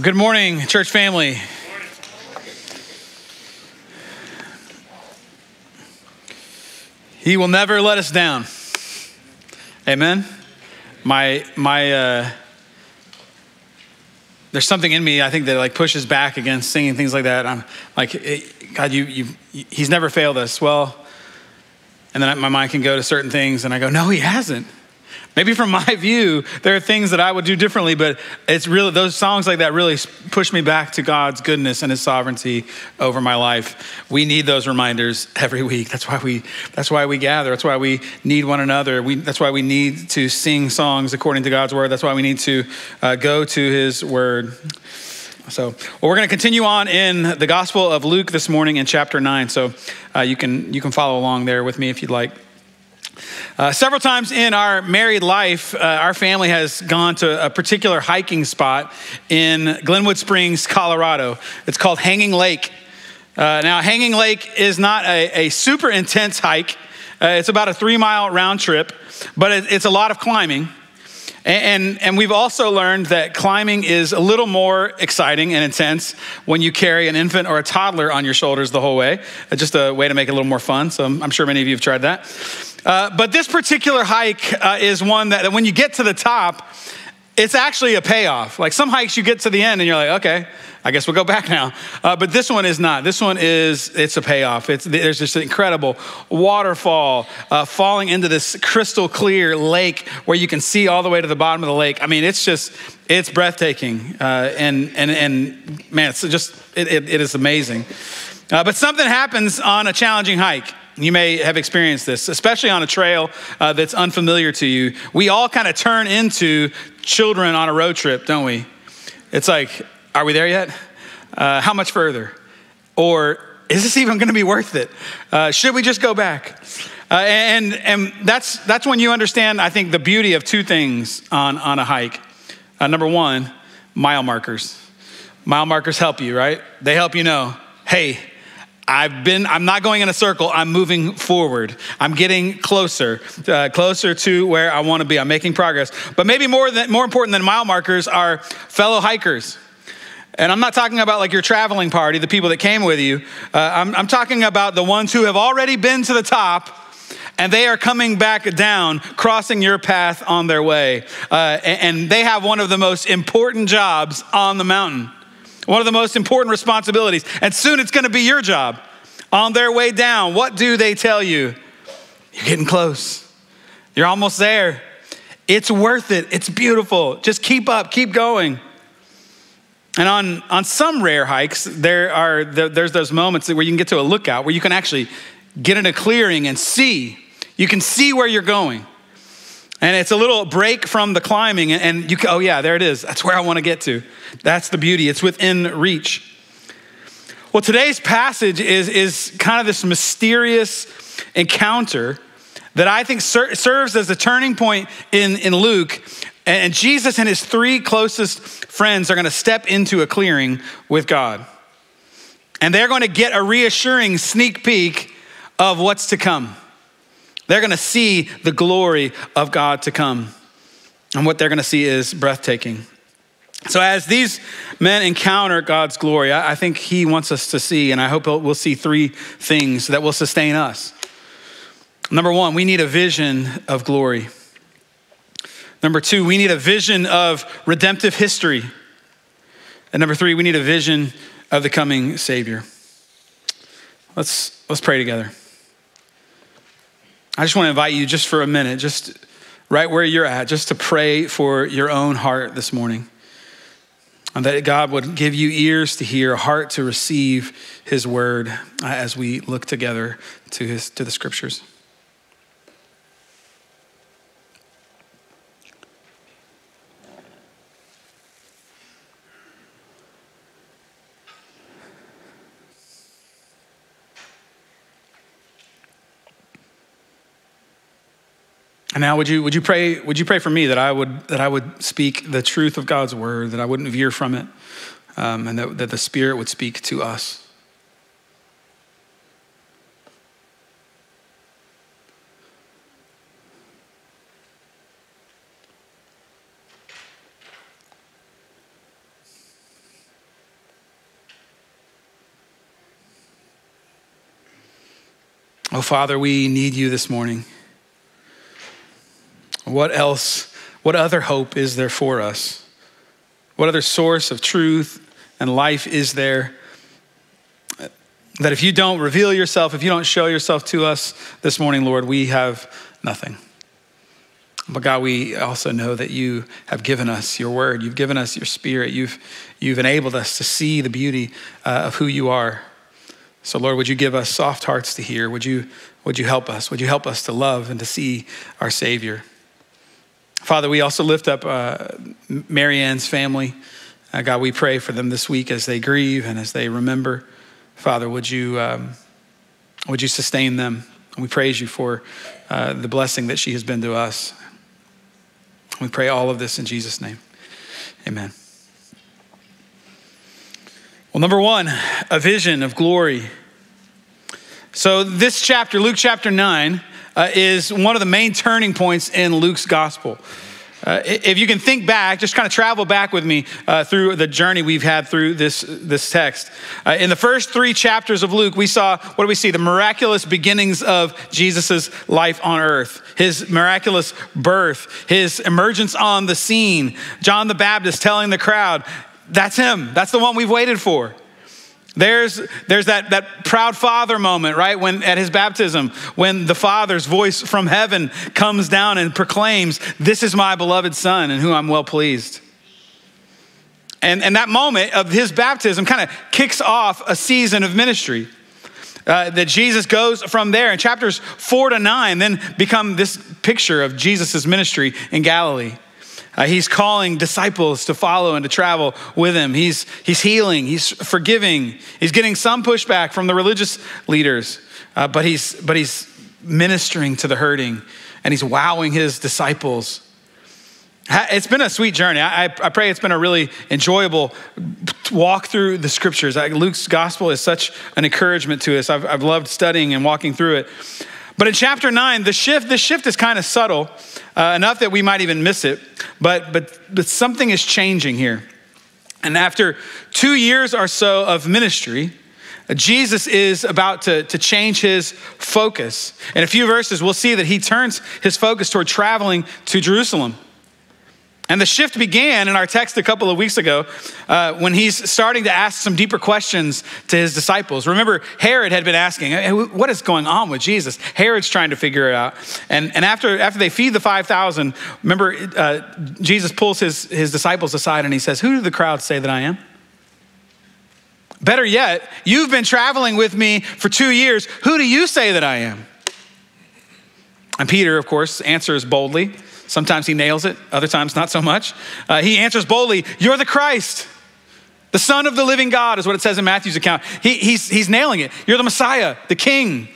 Well, good morning, church family. He will never let us down. Amen. My my uh, there's something in me I think that like pushes back against singing things like that. I'm like, God, you you he's never failed us. Well, and then my mind can go to certain things, and I go, no, he hasn't. Maybe from my view, there are things that I would do differently, but it's really those songs like that really push me back to God's goodness and His sovereignty over my life. We need those reminders every week. That's why we. That's why we gather. That's why we need one another. We, that's why we need to sing songs according to God's word. That's why we need to uh, go to His word. So, well, we're going to continue on in the Gospel of Luke this morning in chapter nine. So, uh, you can you can follow along there with me if you'd like. Uh, several times in our married life, uh, our family has gone to a particular hiking spot in Glenwood Springs, Colorado. It's called Hanging Lake. Uh, now, Hanging Lake is not a, a super intense hike, uh, it's about a three mile round trip, but it, it's a lot of climbing. And, and, we've also learned that climbing is a little more exciting and intense when you carry an infant or a toddler on your shoulders the whole way. Just a way to make it a little more fun. So I'm sure many of you have tried that. Uh, but this particular hike uh, is one that when you get to the top, it's actually a payoff. Like some hikes, you get to the end and you're like, okay, I guess we'll go back now. Uh, but this one is not. This one is, it's a payoff. It's, there's this incredible waterfall uh, falling into this crystal clear lake where you can see all the way to the bottom of the lake. I mean, it's just, it's breathtaking. Uh, and, and, and man, it's just, it, it, it is amazing. Uh, but something happens on a challenging hike. You may have experienced this, especially on a trail uh, that's unfamiliar to you. We all kind of turn into children on a road trip, don't we? It's like, are we there yet? Uh, how much further? Or is this even going to be worth it? Uh, should we just go back? Uh, and and that's, that's when you understand, I think, the beauty of two things on, on a hike. Uh, number one, mile markers. Mile markers help you, right? They help you know, hey, I've been, I'm not going in a circle, I'm moving forward. I'm getting closer, uh, closer to where I want to be. I'm making progress. But maybe more, than, more important than mile markers are fellow hikers. And I'm not talking about like your traveling party, the people that came with you. Uh, I'm, I'm talking about the ones who have already been to the top and they are coming back down, crossing your path on their way. Uh, and they have one of the most important jobs on the mountain one of the most important responsibilities. And soon it's going to be your job. On their way down, what do they tell you? You're getting close. You're almost there. It's worth it. It's beautiful. Just keep up, keep going. And on, on some rare hikes, there are there's those moments where you can get to a lookout where you can actually get in a clearing and see. You can see where you're going. And it's a little break from the climbing, and you oh yeah, there it is. That's where I want to get to. That's the beauty. It's within reach. Well, today's passage is, is kind of this mysterious encounter that I think ser- serves as a turning point in, in Luke. And Jesus and his three closest friends are going to step into a clearing with God. And they're going to get a reassuring sneak peek of what's to come. They're going to see the glory of God to come. And what they're going to see is breathtaking. So, as these men encounter God's glory, I think He wants us to see, and I hope we'll see three things that will sustain us. Number one, we need a vision of glory. Number two, we need a vision of redemptive history. And number three, we need a vision of the coming Savior. Let's, let's pray together. I just want to invite you just for a minute, just right where you're at, just to pray for your own heart this morning. And that God would give you ears to hear, a heart to receive his word uh, as we look together to, his, to the scriptures. And now would you, would you pray, would you pray for me that I would, that I would speak the truth of God's word, that I wouldn't veer from it, um, and that, that the Spirit would speak to us? Oh, Father, we need you this morning. What else, what other hope is there for us? What other source of truth and life is there? That if you don't reveal yourself, if you don't show yourself to us this morning, Lord, we have nothing. But God, we also know that you have given us your word. You've given us your spirit. You've, you've enabled us to see the beauty uh, of who you are. So, Lord, would you give us soft hearts to hear? Would you, would you help us? Would you help us to love and to see our Savior? Father, we also lift up uh, Marianne's family. Uh, God, we pray for them this week as they grieve and as they remember. Father, would you, um, would you sustain them? We praise you for uh, the blessing that she has been to us. We pray all of this in Jesus' name. Amen. Well, number one, a vision of glory. So, this chapter, Luke chapter 9, uh, is one of the main turning points in Luke's gospel. Uh, if you can think back, just kind of travel back with me uh, through the journey we've had through this, this text. Uh, in the first three chapters of Luke, we saw what do we see? The miraculous beginnings of Jesus' life on earth, his miraculous birth, his emergence on the scene, John the Baptist telling the crowd, That's him, that's the one we've waited for. There's, there's that, that proud father moment, right? When at his baptism, when the father's voice from heaven comes down and proclaims, This is my beloved son in whom I'm well pleased. And, and that moment of his baptism kind of kicks off a season of ministry. Uh, that Jesus goes from there. And chapters four to nine then become this picture of Jesus' ministry in Galilee. Uh, he's calling disciples to follow and to travel with him. He's, he's healing, he's forgiving, he's getting some pushback from the religious leaders, uh, but, he's, but he's ministering to the hurting and he's wowing his disciples. It's been a sweet journey. I, I pray it's been a really enjoyable walk through the scriptures. Luke's gospel is such an encouragement to us. I've, I've loved studying and walking through it. But in chapter nine, the shift, the shift is kind of subtle, uh, enough that we might even miss it. But, but, but something is changing here. And after two years or so of ministry, Jesus is about to, to change his focus. In a few verses, we'll see that he turns his focus toward traveling to Jerusalem. And the shift began in our text a couple of weeks ago uh, when he's starting to ask some deeper questions to his disciples. Remember, Herod had been asking, hey, What is going on with Jesus? Herod's trying to figure it out. And, and after, after they feed the 5,000, remember, uh, Jesus pulls his, his disciples aside and he says, Who do the crowd say that I am? Better yet, you've been traveling with me for two years. Who do you say that I am? And Peter, of course, answers boldly. Sometimes he nails it, other times not so much. Uh, he answers boldly, You're the Christ. The Son of the living God is what it says in Matthew's account. He, he's, he's nailing it. You're the Messiah, the King.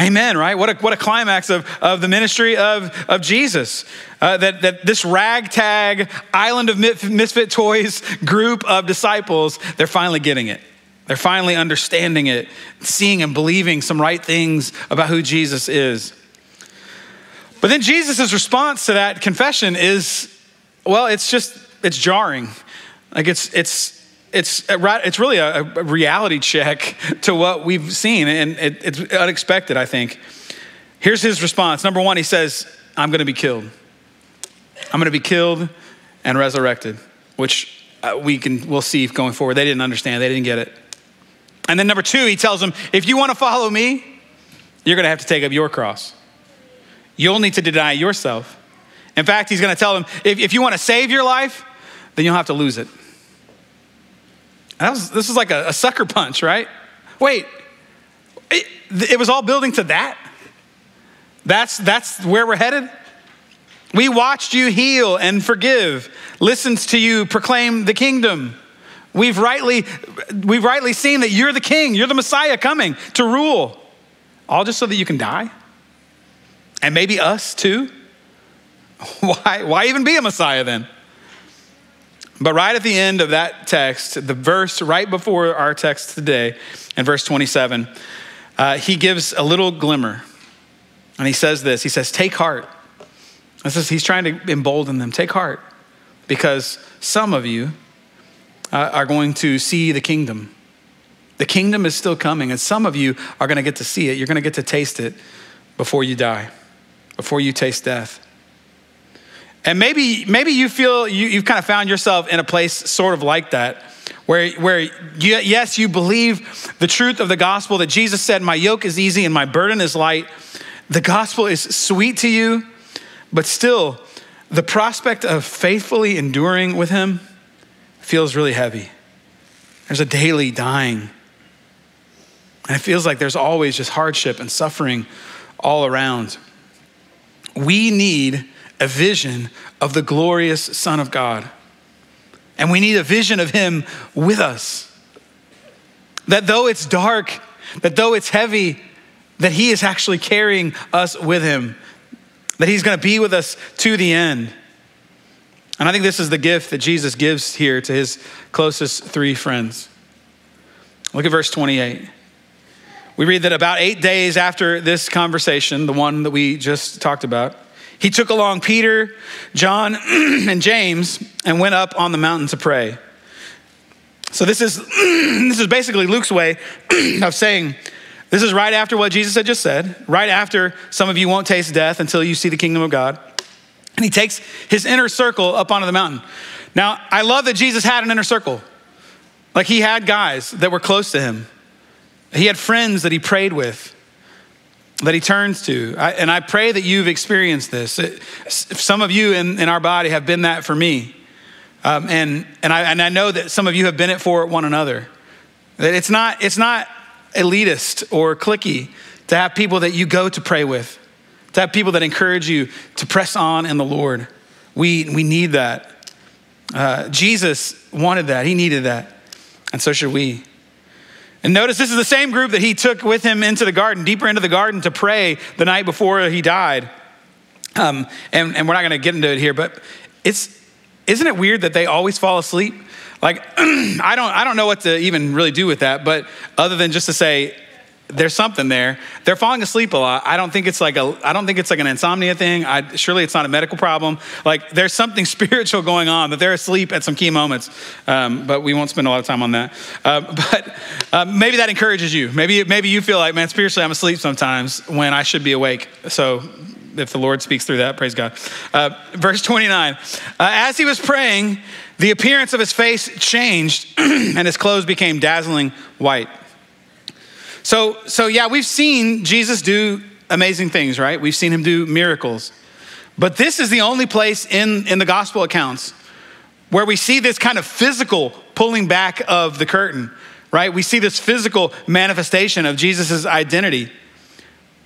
Amen, right? What a, what a climax of, of the ministry of, of Jesus. Uh, that, that this ragtag island of misfit toys group of disciples, they're finally getting it. They're finally understanding it, seeing and believing some right things about who Jesus is. But then Jesus' response to that confession is, well, it's just, it's jarring. Like it's, it's, it's, it's really a, reality check to what we've seen, and it, it's unexpected, I think. Here's his response. Number one, he says, I'm going to be killed. I'm going to be killed and resurrected, which uh, we can, we'll see going forward. They didn't understand, they didn't get it. And then number two, he tells them, if you want to follow me, you're going to have to take up your cross. You'll need to deny yourself. In fact, he's going to tell them if, if you want to save your life, then you'll have to lose it. Was, this is like a, a, sucker punch, right? Wait, it, it was all building to that? That's, that's where we're headed? We watched you heal and forgive, listens to you proclaim the kingdom. We've rightly, we've rightly seen that you're the king, you're the Messiah coming to rule, all just so that you can die? And maybe us too. Why, why even be a Messiah then? But right at the end of that text, the verse right before our text today, in verse 27, uh, he gives a little glimmer. And he says this He says, Take heart. This is, he's trying to embolden them. Take heart, because some of you uh, are going to see the kingdom. The kingdom is still coming, and some of you are going to get to see it. You're going to get to taste it before you die, before you taste death. And maybe, maybe you feel you, you've kind of found yourself in a place sort of like that, where, where you, yes, you believe the truth of the gospel that Jesus said, My yoke is easy and my burden is light. The gospel is sweet to you, but still, the prospect of faithfully enduring with Him feels really heavy. There's a daily dying. And it feels like there's always just hardship and suffering all around. We need a vision of the glorious Son of God. And we need a vision of Him with us. That though it's dark, that though it's heavy, that He is actually carrying us with Him, that He's gonna be with us to the end. And I think this is the gift that Jesus gives here to His closest three friends. Look at verse 28. We read that about eight days after this conversation, the one that we just talked about, he took along Peter, John, and James and went up on the mountain to pray. So this is this is basically Luke's way of saying this is right after what Jesus had just said, right after some of you won't taste death until you see the kingdom of God. And he takes his inner circle up onto the mountain. Now, I love that Jesus had an inner circle. Like he had guys that were close to him. He had friends that he prayed with, that he turns to. I, and I pray that you've experienced this. It, some of you in, in our body have been that for me. Um, and, and, I, and I know that some of you have been it for one another. That it's not, it's not elitist or clicky to have people that you go to pray with, to have people that encourage you to press on in the Lord. We, we need that. Uh, Jesus wanted that, he needed that, and so should we. And notice this is the same group that he took with him into the garden, deeper into the garden to pray the night before he died. Um, and, and we're not going to get into it here, but it's, isn't it weird that they always fall asleep? Like, I don't, I don't know what to even really do with that, but other than just to say, there's something there. They're falling asleep a lot. I don't think it's like a I don't think it's like an insomnia thing. I, surely it's not a medical problem. Like there's something spiritual going on that they're asleep at some key moments. Um, but we won't spend a lot of time on that. Uh, but uh, maybe that encourages you. Maybe maybe you feel like man, spiritually I'm asleep sometimes when I should be awake. So if the Lord speaks through that, praise God. Uh, verse 29. Uh, as he was praying, the appearance of his face changed, and his clothes became dazzling white. So, so yeah, we've seen Jesus do amazing things, right? We've seen him do miracles. But this is the only place in, in the gospel accounts where we see this kind of physical pulling back of the curtain, right? We see this physical manifestation of Jesus' identity.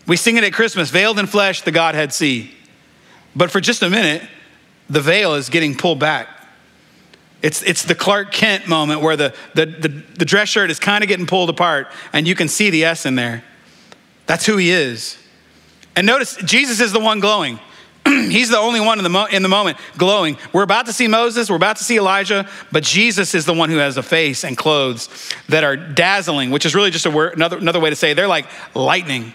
We sing it at Christmas veiled in flesh, the Godhead see. But for just a minute, the veil is getting pulled back. It's, it's the Clark Kent moment where the, the, the, the dress shirt is kind of getting pulled apart and you can see the S in there. That's who he is. And notice, Jesus is the one glowing. He's the only one in the, mo- in the moment glowing. We're about to see Moses, we're about to see Elijah, but Jesus is the one who has a face and clothes that are dazzling, which is really just a word, another, another way to say they're like lightning.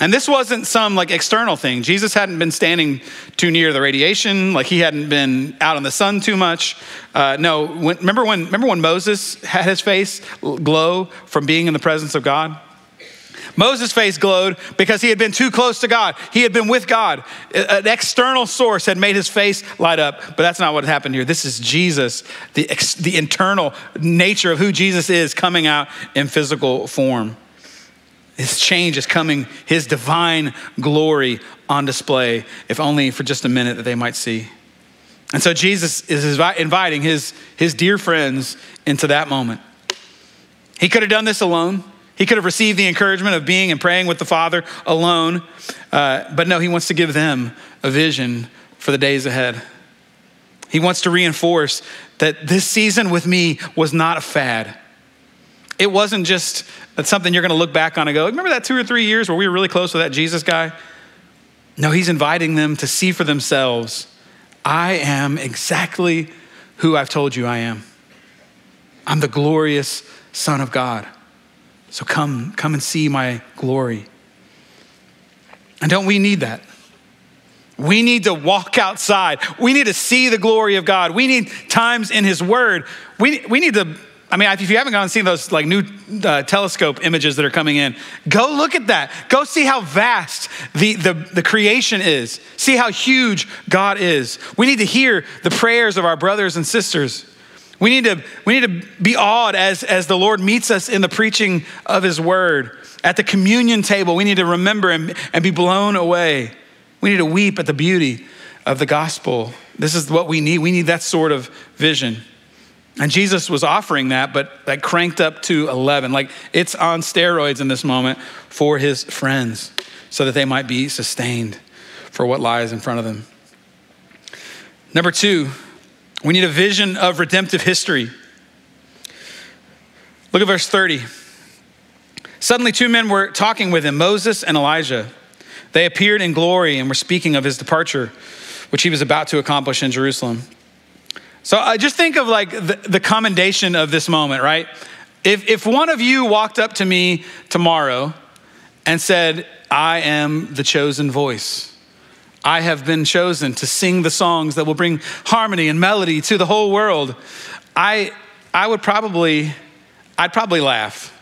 And this wasn't some like external thing. Jesus hadn't been standing too near the radiation, like he hadn't been out in the sun too much. Uh, no, when, remember when remember when Moses had his face glow from being in the presence of God? Moses' face glowed because he had been too close to God. He had been with God. An external source had made his face light up, but that's not what happened here. This is Jesus, the, the internal nature of who Jesus is coming out in physical form. His change is coming, his divine glory on display, if only for just a minute that they might see. And so Jesus is inviting his, his dear friends into that moment. He could have done this alone. He could have received the encouragement of being and praying with the Father alone. Uh, but no, he wants to give them a vision for the days ahead. He wants to reinforce that this season with me was not a fad. It wasn't just something you're going to look back on and go, remember that two or three years where we were really close with that Jesus guy? No, he's inviting them to see for themselves I am exactly who I've told you I am. I'm the glorious Son of God. So come, come and see my glory. And don't we need that? We need to walk outside. We need to see the glory of God. We need times in His Word. We, we need to I mean, if you haven't gone and seen those like new uh, telescope images that are coming in, go look at that. Go see how vast the, the, the creation is. See how huge God is. We need to hear the prayers of our brothers and sisters. We need to, we need to be awed as, as the Lord meets us in the preaching of his word. At the communion table, we need to remember and, and be blown away. We need to weep at the beauty of the gospel. This is what we need. We need that sort of vision. And Jesus was offering that, but that cranked up to 11. Like it's on steroids in this moment for his friends so that they might be sustained for what lies in front of them. Number two, we need a vision of redemptive history. Look at verse 30. Suddenly, two men were talking with him Moses and Elijah. They appeared in glory and were speaking of his departure, which he was about to accomplish in Jerusalem. So I just think of like the, the commendation of this moment, right? If, if one of you walked up to me tomorrow and said, I am the chosen voice, I have been chosen to sing the songs that will bring harmony and melody to the whole world, I, I would probably, I'd probably laugh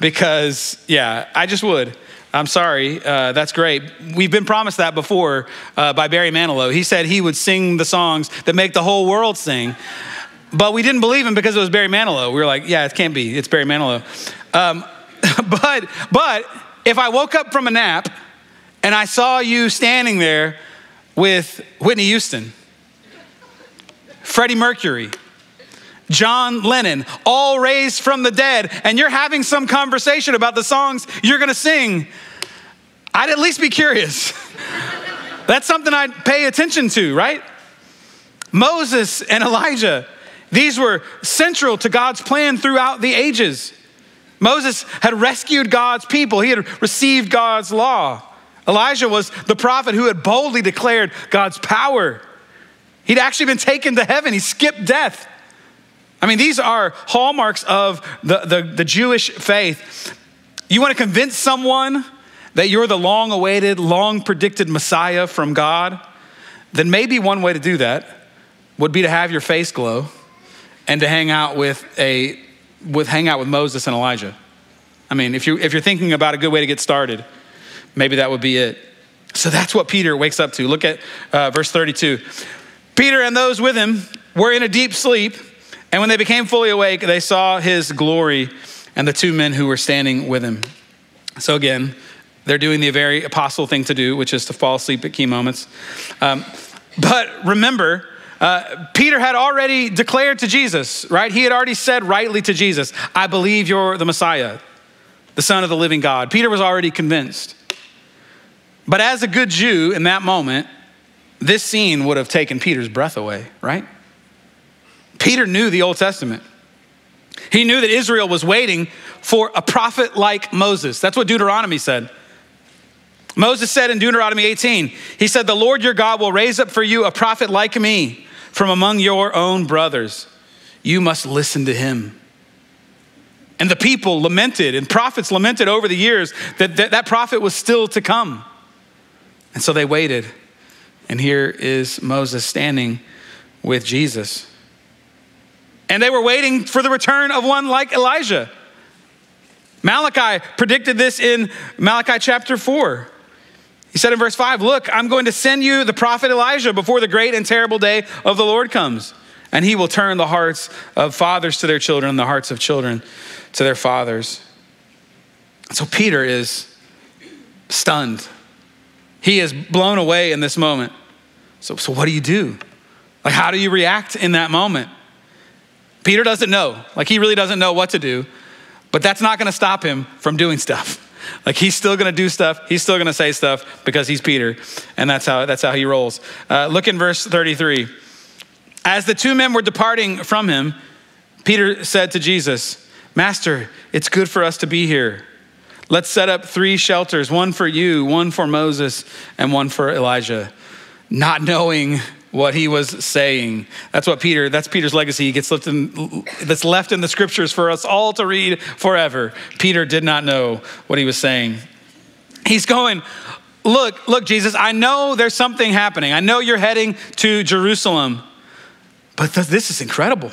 because, yeah, I just would. I'm sorry, uh, that's great. We've been promised that before uh, by Barry Manilow. He said he would sing the songs that make the whole world sing. But we didn't believe him because it was Barry Manilow. We were like, yeah, it can't be. It's Barry Manilow. Um, but, but if I woke up from a nap and I saw you standing there with Whitney Houston, Freddie Mercury, John Lennon, all raised from the dead, and you're having some conversation about the songs you're gonna sing, I'd at least be curious. That's something I'd pay attention to, right? Moses and Elijah, these were central to God's plan throughout the ages. Moses had rescued God's people, he had received God's law. Elijah was the prophet who had boldly declared God's power. He'd actually been taken to heaven, he skipped death. I mean, these are hallmarks of the, the, the Jewish faith. You want to convince someone that you're the long awaited, long predicted Messiah from God, then maybe one way to do that would be to have your face glow and to hang out with a with hang out with Moses and Elijah. I mean, if you if you're thinking about a good way to get started, maybe that would be it. So that's what Peter wakes up to. Look at uh, verse 32. Peter and those with him were in a deep sleep, and when they became fully awake, they saw his glory and the two men who were standing with him. So again, they're doing the very apostle thing to do, which is to fall asleep at key moments. Um, but remember, uh, Peter had already declared to Jesus, right? He had already said rightly to Jesus, I believe you're the Messiah, the Son of the living God. Peter was already convinced. But as a good Jew in that moment, this scene would have taken Peter's breath away, right? Peter knew the Old Testament. He knew that Israel was waiting for a prophet like Moses. That's what Deuteronomy said. Moses said in Deuteronomy 18, he said, The Lord your God will raise up for you a prophet like me from among your own brothers. You must listen to him. And the people lamented, and prophets lamented over the years that that, that prophet was still to come. And so they waited. And here is Moses standing with Jesus. And they were waiting for the return of one like Elijah. Malachi predicted this in Malachi chapter 4. He said in verse 5, Look, I'm going to send you the prophet Elijah before the great and terrible day of the Lord comes. And he will turn the hearts of fathers to their children and the hearts of children to their fathers. So Peter is stunned. He is blown away in this moment. So, so what do you do? Like, how do you react in that moment? Peter doesn't know. Like, he really doesn't know what to do, but that's not going to stop him from doing stuff. Like he's still going to do stuff. He's still going to say stuff because he's Peter, and that's how that's how he rolls. Uh, look in verse 33. As the two men were departing from him, Peter said to Jesus, "Master, it's good for us to be here. Let's set up three shelters: one for you, one for Moses, and one for Elijah." Not knowing what he was saying. That's what Peter, that's Peter's legacy. He gets left in, that's left in the scriptures for us all to read forever. Peter did not know what he was saying. He's going, Look, look, Jesus, I know there's something happening. I know you're heading to Jerusalem, but th- this is incredible.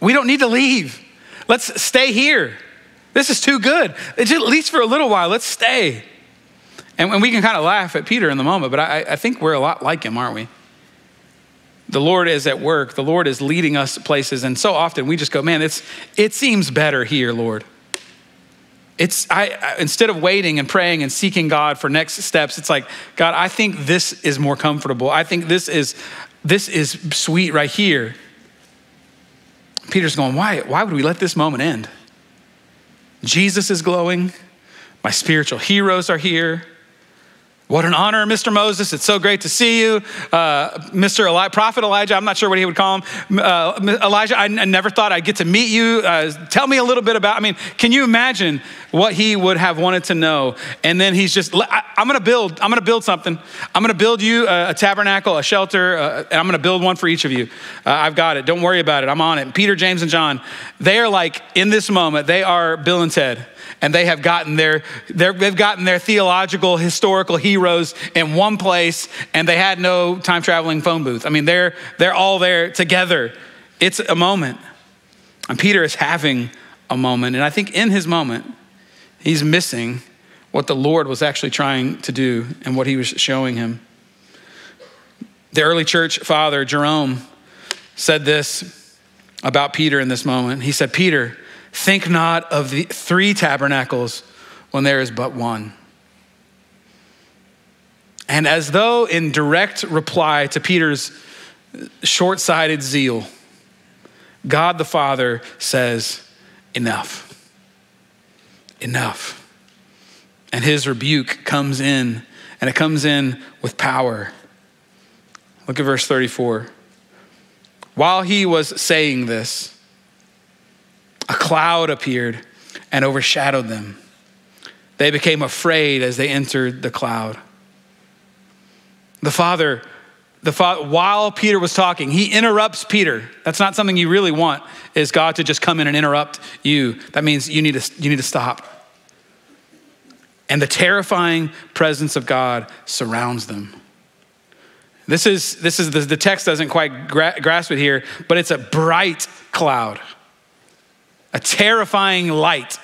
We don't need to leave. Let's stay here. This is too good. It's at least for a little while. Let's stay. And, and we can kind of laugh at Peter in the moment, but I, I think we're a lot like him, aren't we? The Lord is at work. The Lord is leading us places. And so often we just go, man, it's, it seems better here, Lord. It's, I, I, instead of waiting and praying and seeking God for next steps, it's like, God, I think this is more comfortable. I think this is, this is sweet right here. Peter's going, why, why would we let this moment end? Jesus is glowing. My spiritual heroes are here. What an honor, Mr. Moses. It's so great to see you. Uh, Mr. Eli- Prophet Elijah, I'm not sure what he would call him. Uh, Elijah, I, n- I never thought I'd get to meet you. Uh, tell me a little bit about, I mean, can you imagine what he would have wanted to know? And then he's just, I, am to build, I'm to build something. I'm to build you a, a, tabernacle, a shelter, uh, and I'm to build one for each of you. Uh, I've got it. Don't worry about it. I'm on it. Peter, James, and John, they are like, in this moment, they are Bill and Ted and they have gotten their, they've gotten their theological, historical heroes in one place, and they had no time traveling phone booth. I mean, they're, they're all there together. It's a moment. And Peter is having a moment. And I think in his moment, he's missing what the Lord was actually trying to do and what he was showing him. The early church father, Jerome, said this about Peter in this moment. He said, Peter, Think not of the three tabernacles when there is but one. And as though in direct reply to Peter's short sighted zeal, God the Father says, Enough. Enough. And his rebuke comes in, and it comes in with power. Look at verse 34. While he was saying this, a cloud appeared and overshadowed them. They became afraid as they entered the cloud. The father, the father, while Peter was talking, he interrupts Peter. That's not something you really want, is God to just come in and interrupt you. That means you need to, you need to stop. And the terrifying presence of God surrounds them. This is, this is the, the text doesn't quite gra- grasp it here, but it's a bright cloud a terrifying light.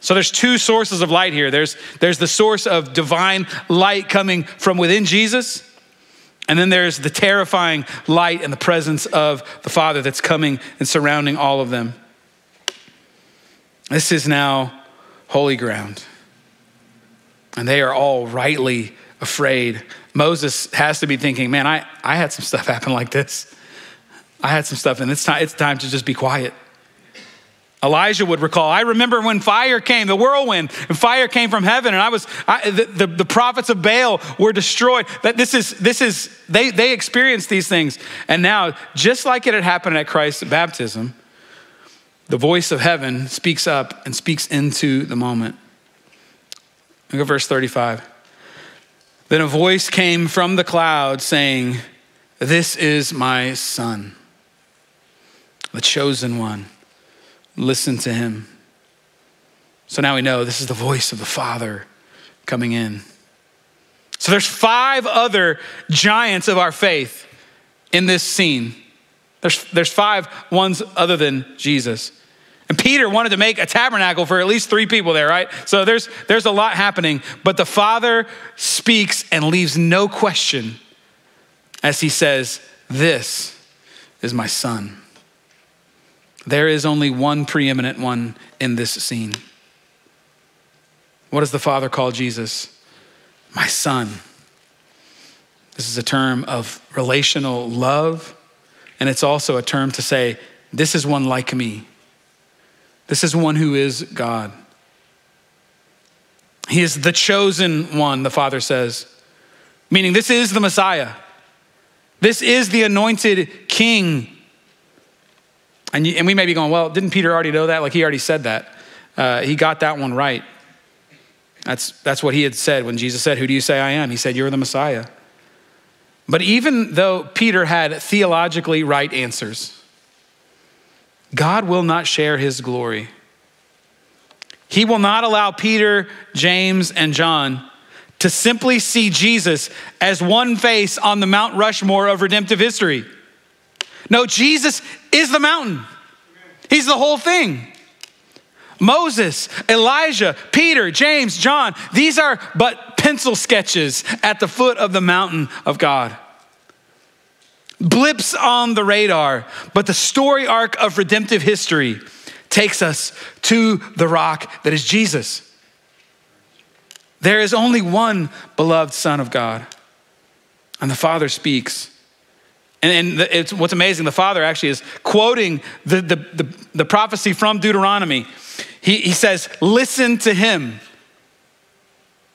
So there's two sources of light here. There's, there's the source of divine light coming from within Jesus, and then there's the terrifying light and the presence of the Father that's coming and surrounding all of them. This is now holy ground. And they are all rightly afraid. Moses has to be thinking, man, I, I had some stuff happen like this. I had some stuff, and it's time, it's time to just be quiet. Elijah would recall, I remember when fire came, the whirlwind, and fire came from heaven, and I was, I, the, the, the, prophets of Baal were destroyed. That this is, this is, they, they experienced these things. And now, just like it had happened at Christ's baptism, the voice of heaven speaks up and speaks into the moment. Look at verse 35. Then a voice came from the cloud saying, This is my son, the chosen one listen to him. So now we know this is the voice of the Father coming in. So there's five other giants of our faith in this scene. There's, there's five ones other than Jesus. And Peter wanted to make a tabernacle for at least three people there, right? So there's, there's a lot happening. But the Father speaks and leaves no question as he says, This is my son. There is only one preeminent one in this scene. What does the Father call Jesus? My son. This is a term of relational love, and it's also a term to say, This is one like me. This is one who is God. He is the chosen one, the Father says, meaning this is the Messiah. This is the anointed King and, you, and we may be going, well, didn't Peter already know that? Like he already said that. Uh, he got that one right. That's, that's what he had said when Jesus said, Who do you say I am? He said, You're the Messiah. But even though Peter had theologically right answers, God will not share his glory. He will not allow Peter, James, and John to simply see Jesus as one face on the Mount Rushmore of redemptive history. No, Jesus is the mountain. He's the whole thing. Moses, Elijah, Peter, James, John, these are but pencil sketches at the foot of the mountain of God. Blips on the radar, but the story arc of redemptive history takes us to the rock that is Jesus. There is only one beloved Son of God, and the Father speaks. And, and it's, what's amazing, the Father actually is quoting the, the, the, the prophecy from Deuteronomy. He, he says, Listen to him.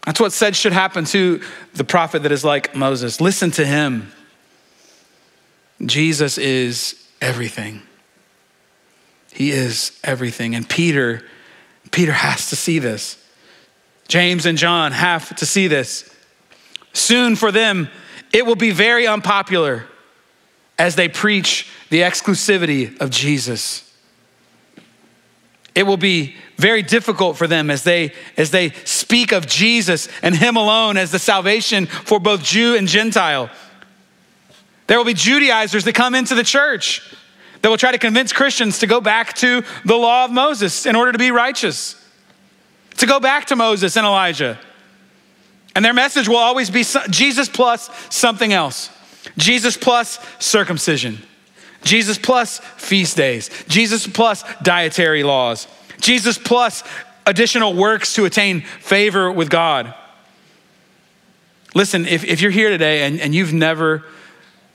That's what said should happen to the prophet that is like Moses. Listen to him. Jesus is everything. He is everything. And Peter, Peter has to see this. James and John have to see this. Soon for them, it will be very unpopular as they preach the exclusivity of Jesus. It will be very difficult for them as they as they speak of Jesus and him alone as the salvation for both Jew and Gentile. There will be Judaizers that come into the church that will try to convince Christians to go back to the law of Moses in order to be righteous, to go back to Moses and Elijah. And their message will always be Jesus plus something else. Jesus plus circumcision. Jesus plus feast days. Jesus plus dietary laws. Jesus plus additional works to attain favor with God. Listen, if, if you're here today and, and you've never,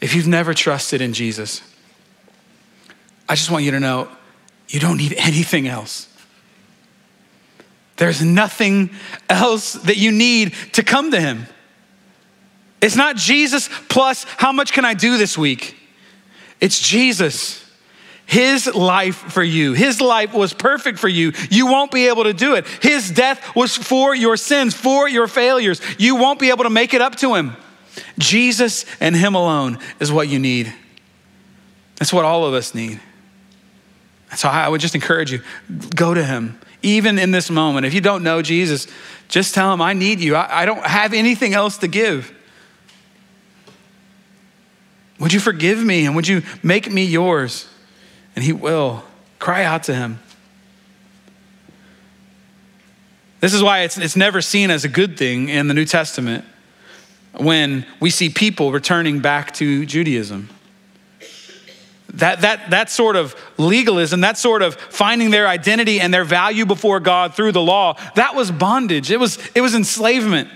if you've never trusted in Jesus, I just want you to know you don't need anything else. There's nothing else that you need to come to Him. It's not Jesus plus how much can I do this week? It's Jesus. His life for you. His life was perfect for you. You won't be able to do it. His death was for your sins, for your failures. You won't be able to make it up to Him. Jesus and Him alone is what you need. That's what all of us need. So I would just encourage you go to Him. Even in this moment, if you don't know Jesus, just tell Him, I need you. I, don't have anything else to give. Would you forgive me and would you make me yours? And he will. Cry out to him. This is why it's, it's never seen as a good thing in the New Testament when we see people returning back to Judaism. That, that, that sort of legalism, that sort of finding their identity and their value before God through the law, that was bondage. It was, it was enslavement.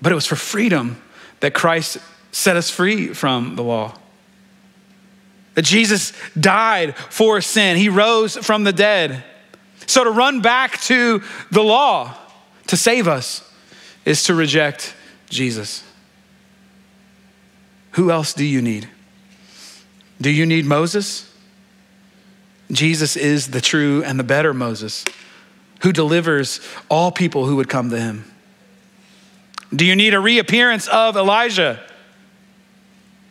But it was for freedom that Christ set us free from the law. That Jesus died for sin, he rose from the dead. So to run back to the law to save us is to reject Jesus. Who else do you need? Do you need Moses? Jesus is the true and the better Moses who delivers all people who would come to him. Do you need a reappearance of Elijah?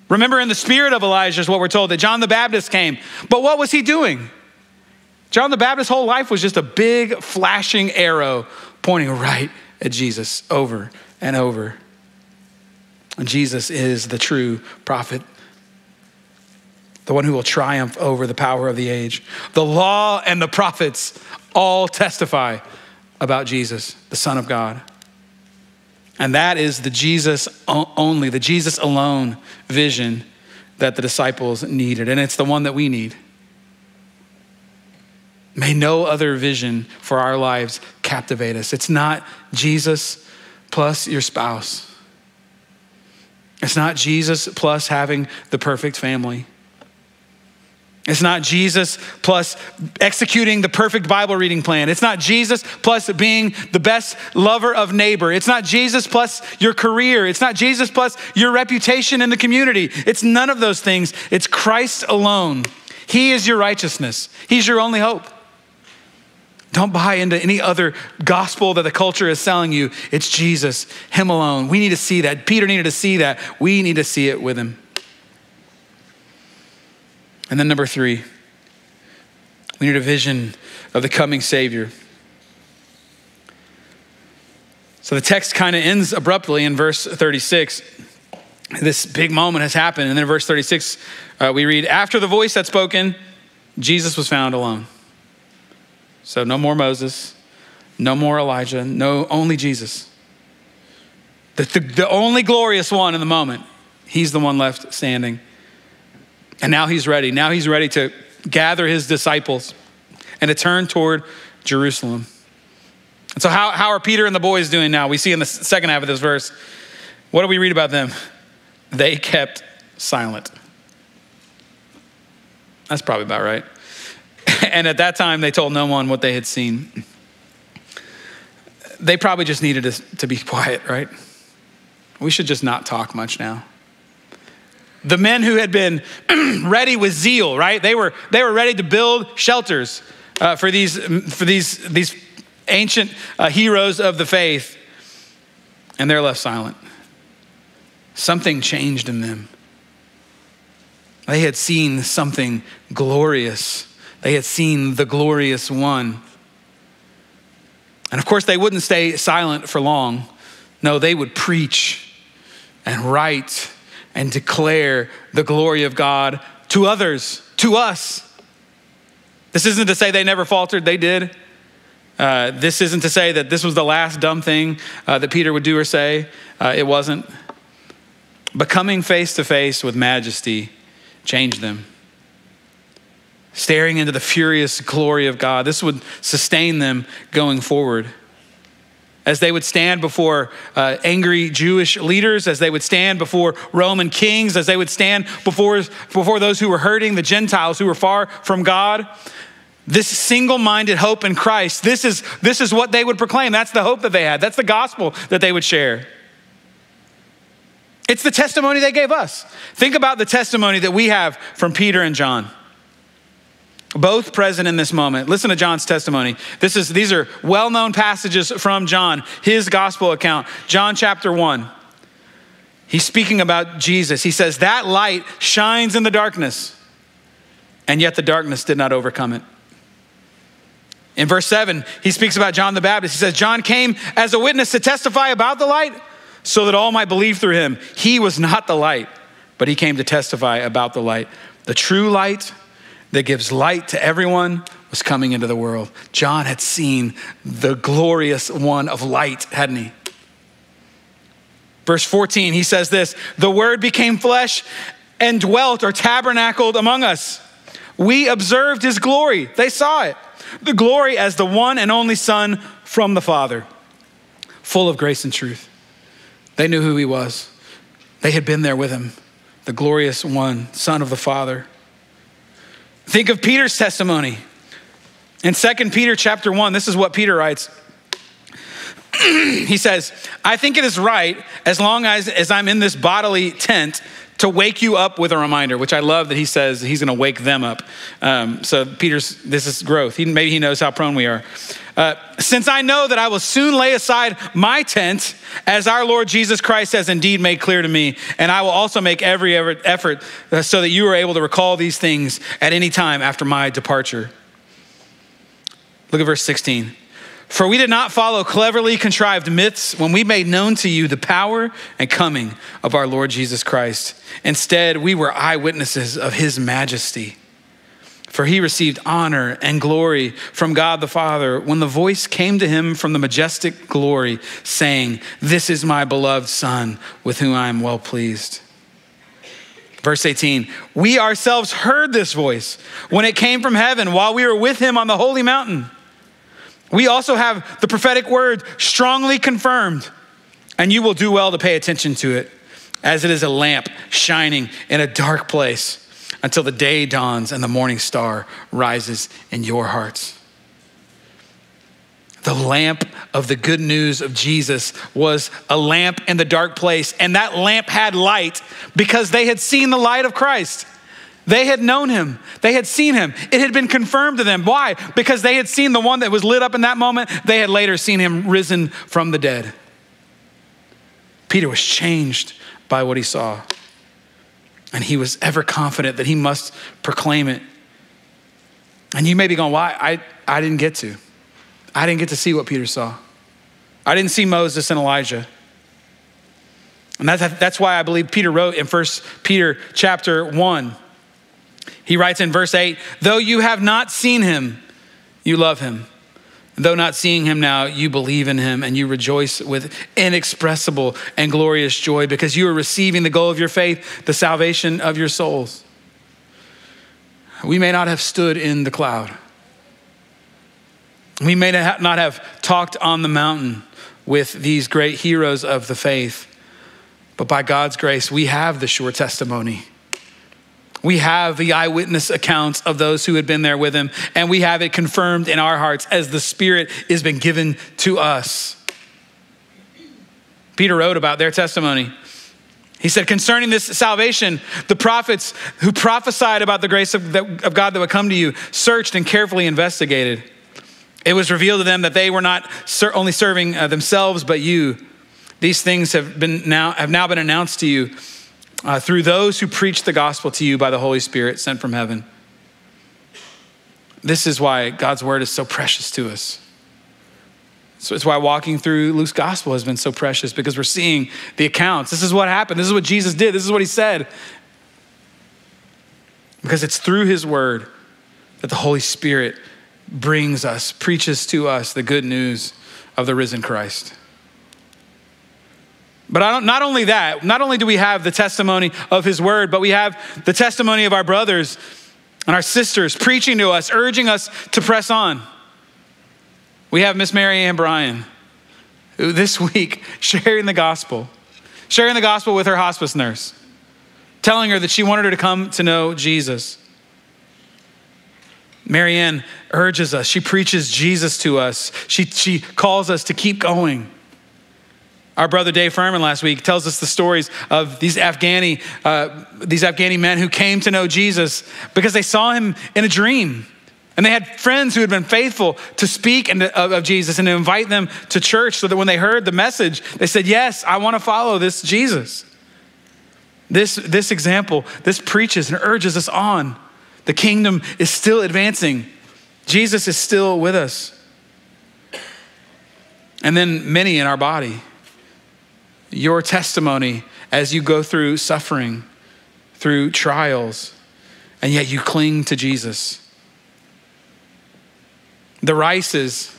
Remember, in the spirit of Elijah, is what we're told that John the Baptist came. But what was he doing? John the Baptist's whole life was just a big flashing arrow pointing right at Jesus over and over. And Jesus is the true prophet, the one who will triumph over the power of the age. The law and the prophets all testify about Jesus, the Son of God. And that is the Jesus only, the Jesus alone vision that the disciples needed. And it's the one that we need. May no other vision for our lives captivate us. It's not Jesus plus your spouse, it's not Jesus plus having the perfect family. It's not Jesus plus executing the perfect Bible reading plan. It's not Jesus plus being the best lover of neighbor. It's not Jesus plus your career. It's not Jesus plus your reputation in the community. It's none of those things. It's Christ alone. He is your righteousness, He's your only hope. Don't buy into any other gospel that the culture is selling you. It's Jesus, Him alone. We need to see that. Peter needed to see that. We need to see it with Him. And then, number three, we need a vision of the coming Savior. So the text kind of ends abruptly in verse 36. this big moment has happened. And then in verse 36, uh, we read, After the voice had spoken, Jesus was found alone. So no more Moses, no more Elijah, no, only Jesus. The, the, the only glorious one in the moment. He's the one left standing. And now he's ready. Now he's ready to gather his disciples and to turn toward Jerusalem. And so, how, how are Peter and the boys doing now? We see in the second half of this verse, what do we read about them? They kept silent. That's probably about right. and at that time, they told no one what they had seen. They probably just needed to, to be quiet, right? We should just not talk much now. The men who had been ready with zeal, right? They were, they were ready to build shelters uh, for, these, for these, these ancient uh, heroes of the faith, and they're left silent. Something changed in them. They had seen something glorious. They had seen the glorious one. And of course, they wouldn't stay silent for long. No, they would preach and write and declare the glory of God to others, to us. This isn't to say they never faltered, they did. Uh, this isn't to say that this was the last dumb thing uh, that Peter would do or say. Uh, it wasn't. But coming face to face with majesty changed them. Staring into the furious glory of God, this would sustain them going forward. As they would stand before uh, angry Jewish leaders, as they would stand before Roman kings, as they would stand before, before those who were hurting, the Gentiles who were far from God, this single minded hope in Christ, this is, this is what they would proclaim. That's the hope that they had. That's the gospel that they would share. It's the testimony they gave us. Think about the testimony that we have from Peter and John. Both present in this moment. Listen to John's testimony. This is, these are well known passages from John, his gospel account. John chapter 1. He's speaking about Jesus. He says, That light shines in the darkness, and yet the darkness did not overcome it. In verse 7, he speaks about John the Baptist. He says, John came as a witness to testify about the light so that all might believe through him. He was not the light, but he came to testify about the light. The true light that gives light to everyone was coming into the world. John had seen the glorious one of light, hadn't he? Verse 14, he says this The word became flesh and dwelt or tabernacled among us. We observed his glory. They saw it. The glory as the one and only Son from the Father, full of grace and truth. They knew who he was, they had been there with him, the glorious one, Son of the Father. Think of Peter's testimony. In 2 Peter chapter 1, this is what Peter writes. he says, I think it is right, as long as, as I'm in this bodily tent, to wake you up with a reminder, which I love that he says he's going to wake them up. Um, so Peter's, this is growth. He, maybe he knows how prone we are. Uh, Since I know that I will soon lay aside my tent, as our Lord Jesus Christ has indeed made clear to me, and I will also make every effort uh, so that you are able to recall these things at any time after my departure. Look at verse 16. For we did not follow cleverly contrived myths when we made known to you the power and coming of our Lord Jesus Christ. Instead, we were eyewitnesses of his majesty. For he received honor and glory from God the Father when the voice came to him from the majestic glory, saying, This is my beloved Son, with whom I am well pleased. Verse 18, we ourselves heard this voice when it came from heaven while we were with him on the holy mountain. We also have the prophetic word strongly confirmed, and you will do well to pay attention to it, as it is a lamp shining in a dark place until the day dawns and the morning star rises in your hearts. The lamp of the good news of Jesus was a lamp in the dark place, and that lamp had light because they had seen the light of Christ. They had known him. They had seen him. It had been confirmed to them. Why? Because they had seen the one that was lit up in that moment. They had later seen him risen from the dead. Peter was changed by what he saw. And he was ever confident that he must proclaim it. And you may be going, why? I, I didn't get to. I didn't get to see what Peter saw. I didn't see Moses and Elijah. And that's, that's why I believe Peter wrote in 1 Peter chapter 1. He writes in verse 8, though you have not seen him, you love him. Though not seeing him now, you believe in him and you rejoice with inexpressible and glorious joy because you are receiving the goal of your faith, the salvation of your souls. We may not have stood in the cloud. We may not have talked on the mountain with these great heroes of the faith, but by God's grace, we have the sure testimony we have the eyewitness accounts of those who had been there with him, and we have it confirmed in our hearts as the Spirit has been given to us. Peter wrote about their testimony. He said, concerning this salvation, the prophets who prophesied about the grace of, of God that would come to you searched and carefully investigated. It was revealed to them that they were not only serving uh, themselves, but you. These things have, been now, have now been announced to you uh, through those who preach the gospel to you by the Holy Spirit sent from heaven. This is why God's word is so precious to us. So it's why walking through Luke's gospel has been so precious because we're seeing the accounts. This is what happened. This is what Jesus did. This is what he said. Because it's through his word that the Holy Spirit brings us, preaches to us the good news of the risen Christ. But not only that, not only do we have the testimony of his word, but we have the testimony of our brothers and our sisters preaching to us, urging us to press on. We have Miss Mary Ann Bryan, who this week sharing the gospel, sharing the gospel with her hospice nurse, telling her that she wanted her to come to know Jesus. Marianne urges us. She preaches Jesus to us. She, she calls us to keep going. Our brother Dave Furman last week tells us the stories of these Afghani, uh, these Afghani men who came to know Jesus because they saw him in a dream. And they had friends who had been faithful to speak to, of, of Jesus and to invite them to church so that when they heard the message, they said, Yes, I want to follow this Jesus. This, this example, this preaches and urges us on. The kingdom is still advancing, Jesus is still with us. And then many in our body your testimony as you go through suffering, through trials, and yet you cling to Jesus. The Rices,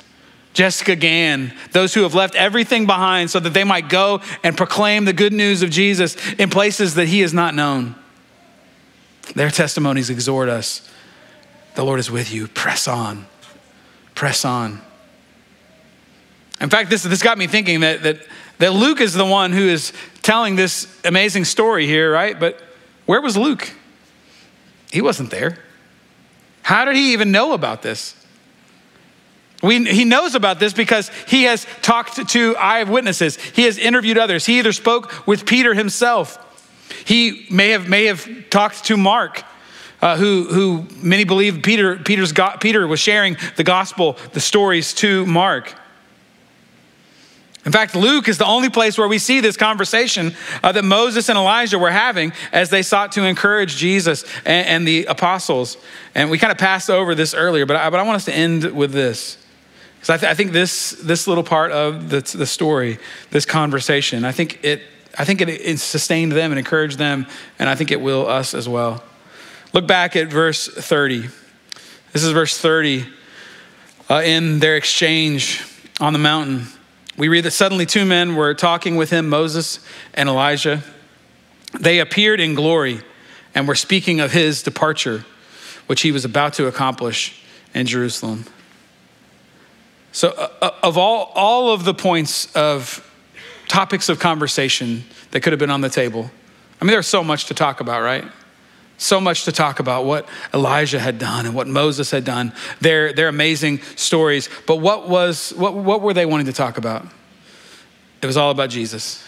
Jessica Gann, those who have left everything behind so that they might go and proclaim the good news of Jesus in places that he is not known. Their testimonies exhort us. The Lord is with you. Press on. Press on. In fact, this, this got me thinking that, that that Luke is the one who is telling this amazing story here, right? But where was Luke? He wasn't there. How did he even know about this? We, he knows about this because he has talked to eyewitnesses. He has interviewed others. He either spoke with Peter himself. He may have, may have talked to Mark, uh, who, who many believe Peter, Peter's got, Peter was sharing the gospel, the stories to Mark. In fact, Luke is the only place where we see this conversation uh, that Moses and Elijah were having as they sought to encourage Jesus and, and the apostles. And we kind of passed over this earlier, but I, but I want us to end with this. Because I, th- I, think this, this little part of the, the story, this conversation, I think, it, I think it, it sustained them and encouraged them, and I think it will us as well. Look back at verse 30. This is verse 30 uh, in their exchange on the mountain. We read that suddenly two men were talking with him, Moses and Elijah. They appeared in glory and were speaking of his departure, which he was about to accomplish in Jerusalem. So, uh, uh, of all, all of the points of topics of conversation that could have been on the table, I mean, there's so much to talk about, right? So much to talk about what Elijah had done and what Moses had done, their, their amazing stories. But what, was, what, what were they wanting to talk about? It was all about Jesus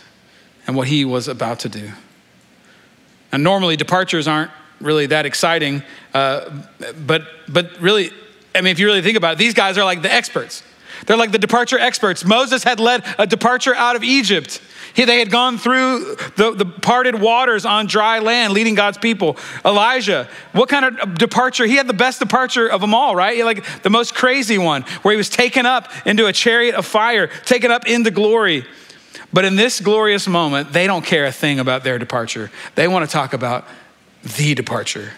and what he was about to do. And normally, departures aren't really that exciting, uh, but, but really, I mean, if you really think about it, these guys are like the experts. They're like the departure experts. Moses had led a departure out of Egypt. He, they had gone through the, the parted waters on dry land, leading God's people. Elijah, what kind of departure? He had the best departure of them all, right? Like the most crazy one, where he was taken up into a chariot of fire, taken up into glory. But in this glorious moment, they don't care a thing about their departure. They want to talk about the departure,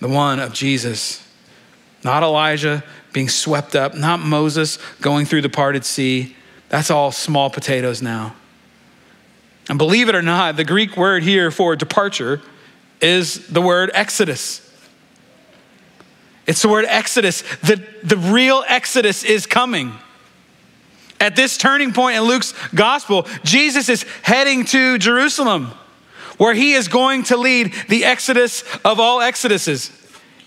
the one of Jesus. Not Elijah being swept up, not Moses going through the parted sea. That's all small potatoes now. And believe it or not, the Greek word here for departure is the word exodus. It's the word exodus. The, the real exodus is coming. At this turning point in Luke's gospel, Jesus is heading to Jerusalem, where he is going to lead the exodus of all exoduses.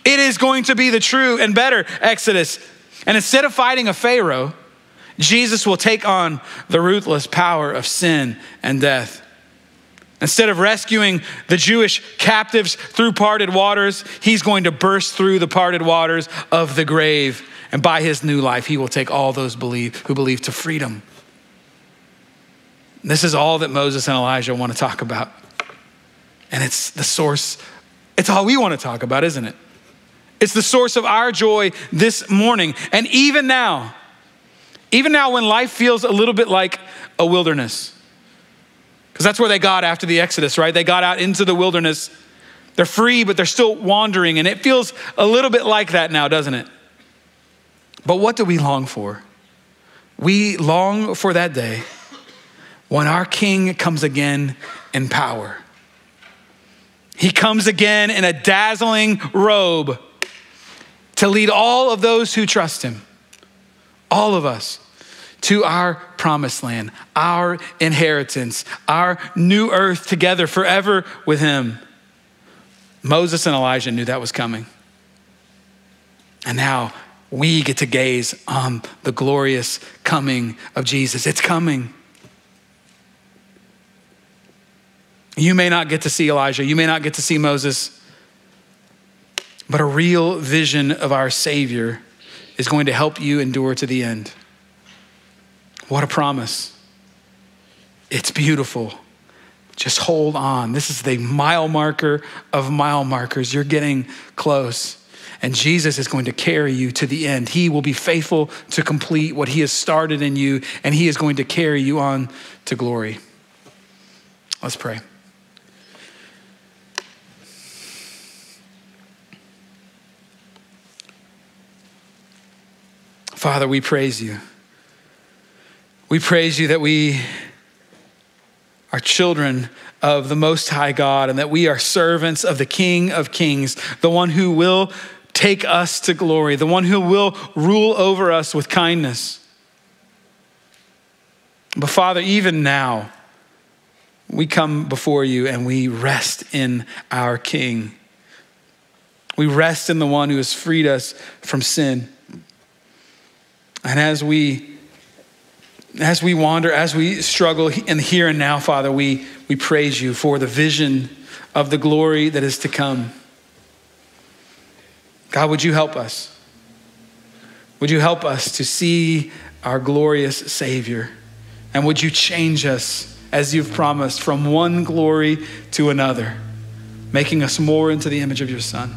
It is going to be the true and better exodus. And instead of fighting a Pharaoh, Jesus will take on the ruthless power of sin and death. Instead of rescuing the Jewish captives through parted waters, he's going to burst through the parted waters of the grave. And by his new life, he will take all those believe, who believe to freedom. This is all that Moses and Elijah want to talk about. And it's the source, it's all we want to talk about, isn't it? It's the source of our joy this morning. And even now, even now when life feels a little bit like a wilderness, because that's where they got after the Exodus, right? They got out into the wilderness. They're free, but they're still wandering. And it feels a little bit like that now, doesn't it? But what do we long for? We long for that day when our King comes again in power. He comes again in a dazzling robe to lead all of those who trust him, all of us to our promised land, our inheritance, our new earth together forever with Him. Moses and Elijah knew that was coming. And now we get to gaze on the glorious coming of Jesus. It's coming. You may not get to see Elijah, you may not get to see Moses, but a real vision of our Savior is going to help you endure to the end. What a promise. It's beautiful. Just hold on. This is the mile marker of mile markers. You're getting close. And Jesus is going to carry you to the end. He will be faithful to complete what He has started in you, and He is going to carry you on to glory. Let's pray. Father, we praise you. We praise you that we are children of the Most High God and that we are servants of the King of Kings, the one who will take us to glory, the one who will rule over us with kindness. But Father, even now, we come before you and we rest in our King. We rest in the one who has freed us from sin. And as we as we wander, as we struggle in the here and now, Father, we, we praise you for the vision of the glory that is to come. God, would you help us? Would you help us to see our glorious Savior? And would you change us, as you've promised, from one glory to another, making us more into the image of your Son?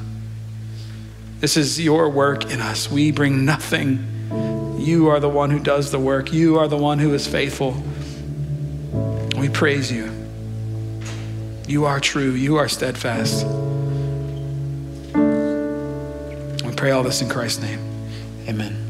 This is your work in us. We bring nothing you are the one who does the work. You are the one who is faithful. We praise you. You are true. You are steadfast. We pray all this in Christ's name. Amen.